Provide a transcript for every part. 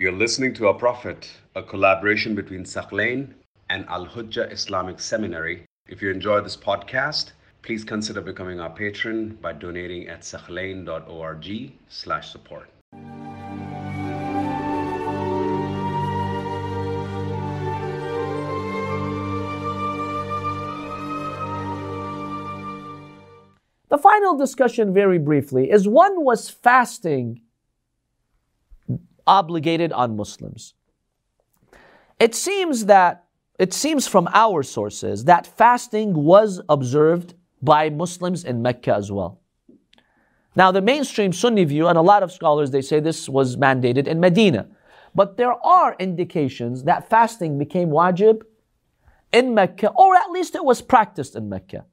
You're listening to Our Prophet, a collaboration between Thaqlain and Al Hujjah Islamic Seminary. If you enjoy this podcast, please consider becoming our patron by donating at thaqlain.org slash support. The final discussion, very briefly, is one was fasting obligated on Muslims. It seems that it seems from our sources that fasting was observed by Muslims in Mecca as well. Now, the mainstream Sunni view, and a lot of scholars, they say this was mandated in Medina. But there are indications that fasting became wajib in Mecca, or at least it was practiced in Mecca.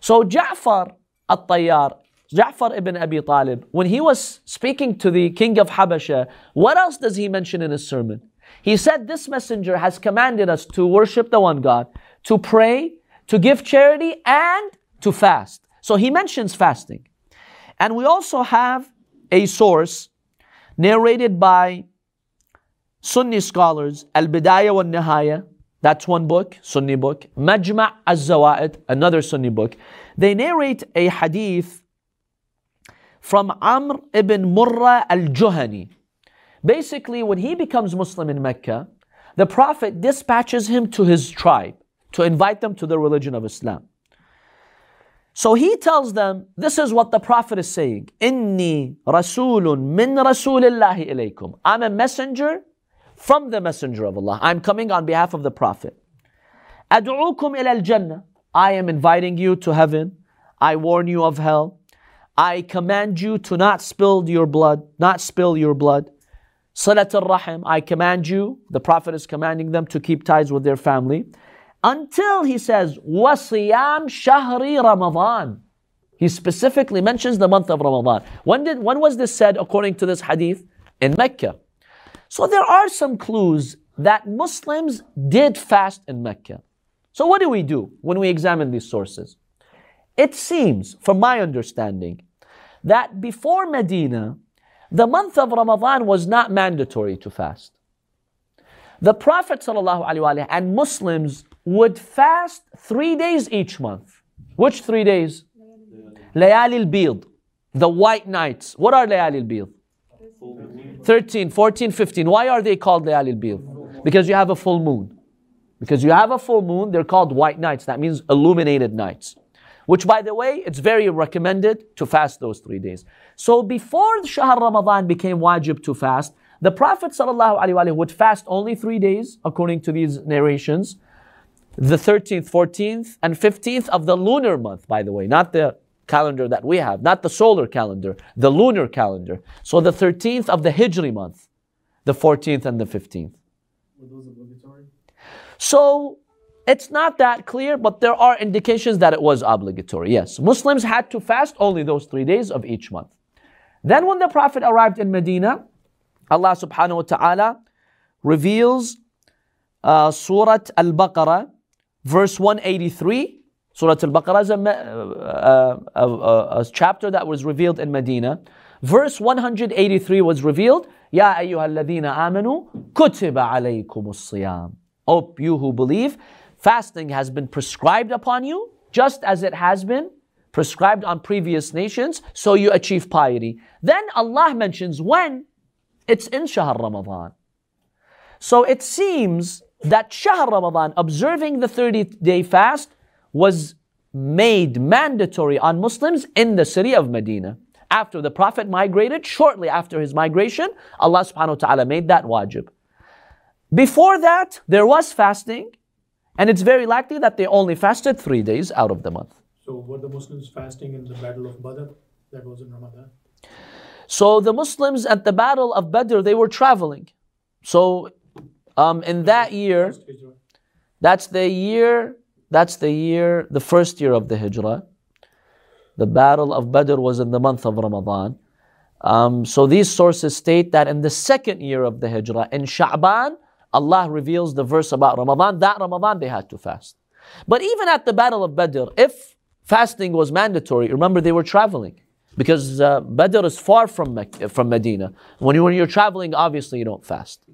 So Ja'far al-Tayyar, Ja'far ibn Abi Talib, when he was speaking to the king of Habasha, what else does he mention in his sermon? He said, This messenger has commanded us to worship the one God, to pray, to give charity, and to fast. So he mentions fasting. And we also have a source narrated by Sunni scholars, Al Bidayah wa Nihaya, that's one book, Sunni book. Majma' al-Zawaid, another Sunni book. They narrate a hadith from Amr ibn Murrah al-Juhani. Basically, when he becomes Muslim in Mecca, the Prophet dispatches him to his tribe to invite them to the religion of Islam. So he tells them, this is what the Prophet is saying. Inni rasulun min rasulillahi ilaykum. I'm a messenger from the messenger of Allah. I'm coming on behalf of the Prophet. Ad'ukum ila al-jannah. I am inviting you to heaven. I warn you of hell. I command you to not spill your blood, not spill your blood. Silat al-Rahim, I command you, the Prophet is commanding them to keep ties with their family. Until he says, Wasiyam Shahri Ramadan. He specifically mentions the month of Ramadan. When did when was this said according to this hadith? In Mecca. So there are some clues that Muslims did fast in Mecca. So what do we do when we examine these sources? It seems, from my understanding, that before Medina, the month of Ramadan was not mandatory to fast. The Prophet ﷺ and Muslims would fast three days each month. Which three days? Layali al-Bid, the white nights. What are Layali al-Bid? 13, 14, 15. Why are they called Layali al-Bid? Because you have a full moon. Because you have a full moon, they're called white nights. That means illuminated nights. Which, by the way, it's very recommended to fast those three days. So before Shahr Ramadan became wajib to fast, the Prophet ﷺ would fast only three days, according to these narrations. The 13th, 14th, and 15th of the lunar month, by the way, not the calendar that we have, not the solar calendar, the lunar calendar. So the 13th of the Hijri month, the 14th and the 15th. Were those obligatory? So it's not that clear, but there are indications that it was obligatory. Yes, Muslims had to fast only those three days of each month. Then, when the Prophet arrived in Medina, Allah subhanahu wa ta'ala reveals uh, Surah Al Baqarah, verse 183. Surah Al Baqarah is a, uh, a, a, chapter that was revealed in Medina. Verse 183 was revealed. Ya ayyuhalladhina amanu kutiba alaykumus siyam. O you who believe, fasting has been prescribed upon you, just as it has been prescribed on previous nations, so you achieve piety. Then Allah mentions when it's in Shahr Ramadan. So it seems that Shahr Ramadan, observing the 30 day fast, was made mandatory on Muslims in the city of Medina. After the Prophet migrated, shortly after his migration, Allah subhanahu wa ta'ala made that wajib. Before that, there was fasting, and it's very likely that they only fasted three days out of the month. So were the Muslims fasting in the Battle of Badr? That was in Ramadan. So the Muslims at the Battle of Badr, they were traveling. So um, in that year, that's the year, that's the year, the first year of the Hijrah. The Battle of Badr was in the month of Ramadan. Um, so these sources state that in the second year of the Hijrah, in Sha'ban, Allah reveals the verse about Ramadan. That Ramadan they had to fast. But even at the Battle of Badr, if fasting was mandatory, remember they were traveling. because uh, Badr is far from Mecca, from Medina. When, you, when you're traveling, obviously you don't fast.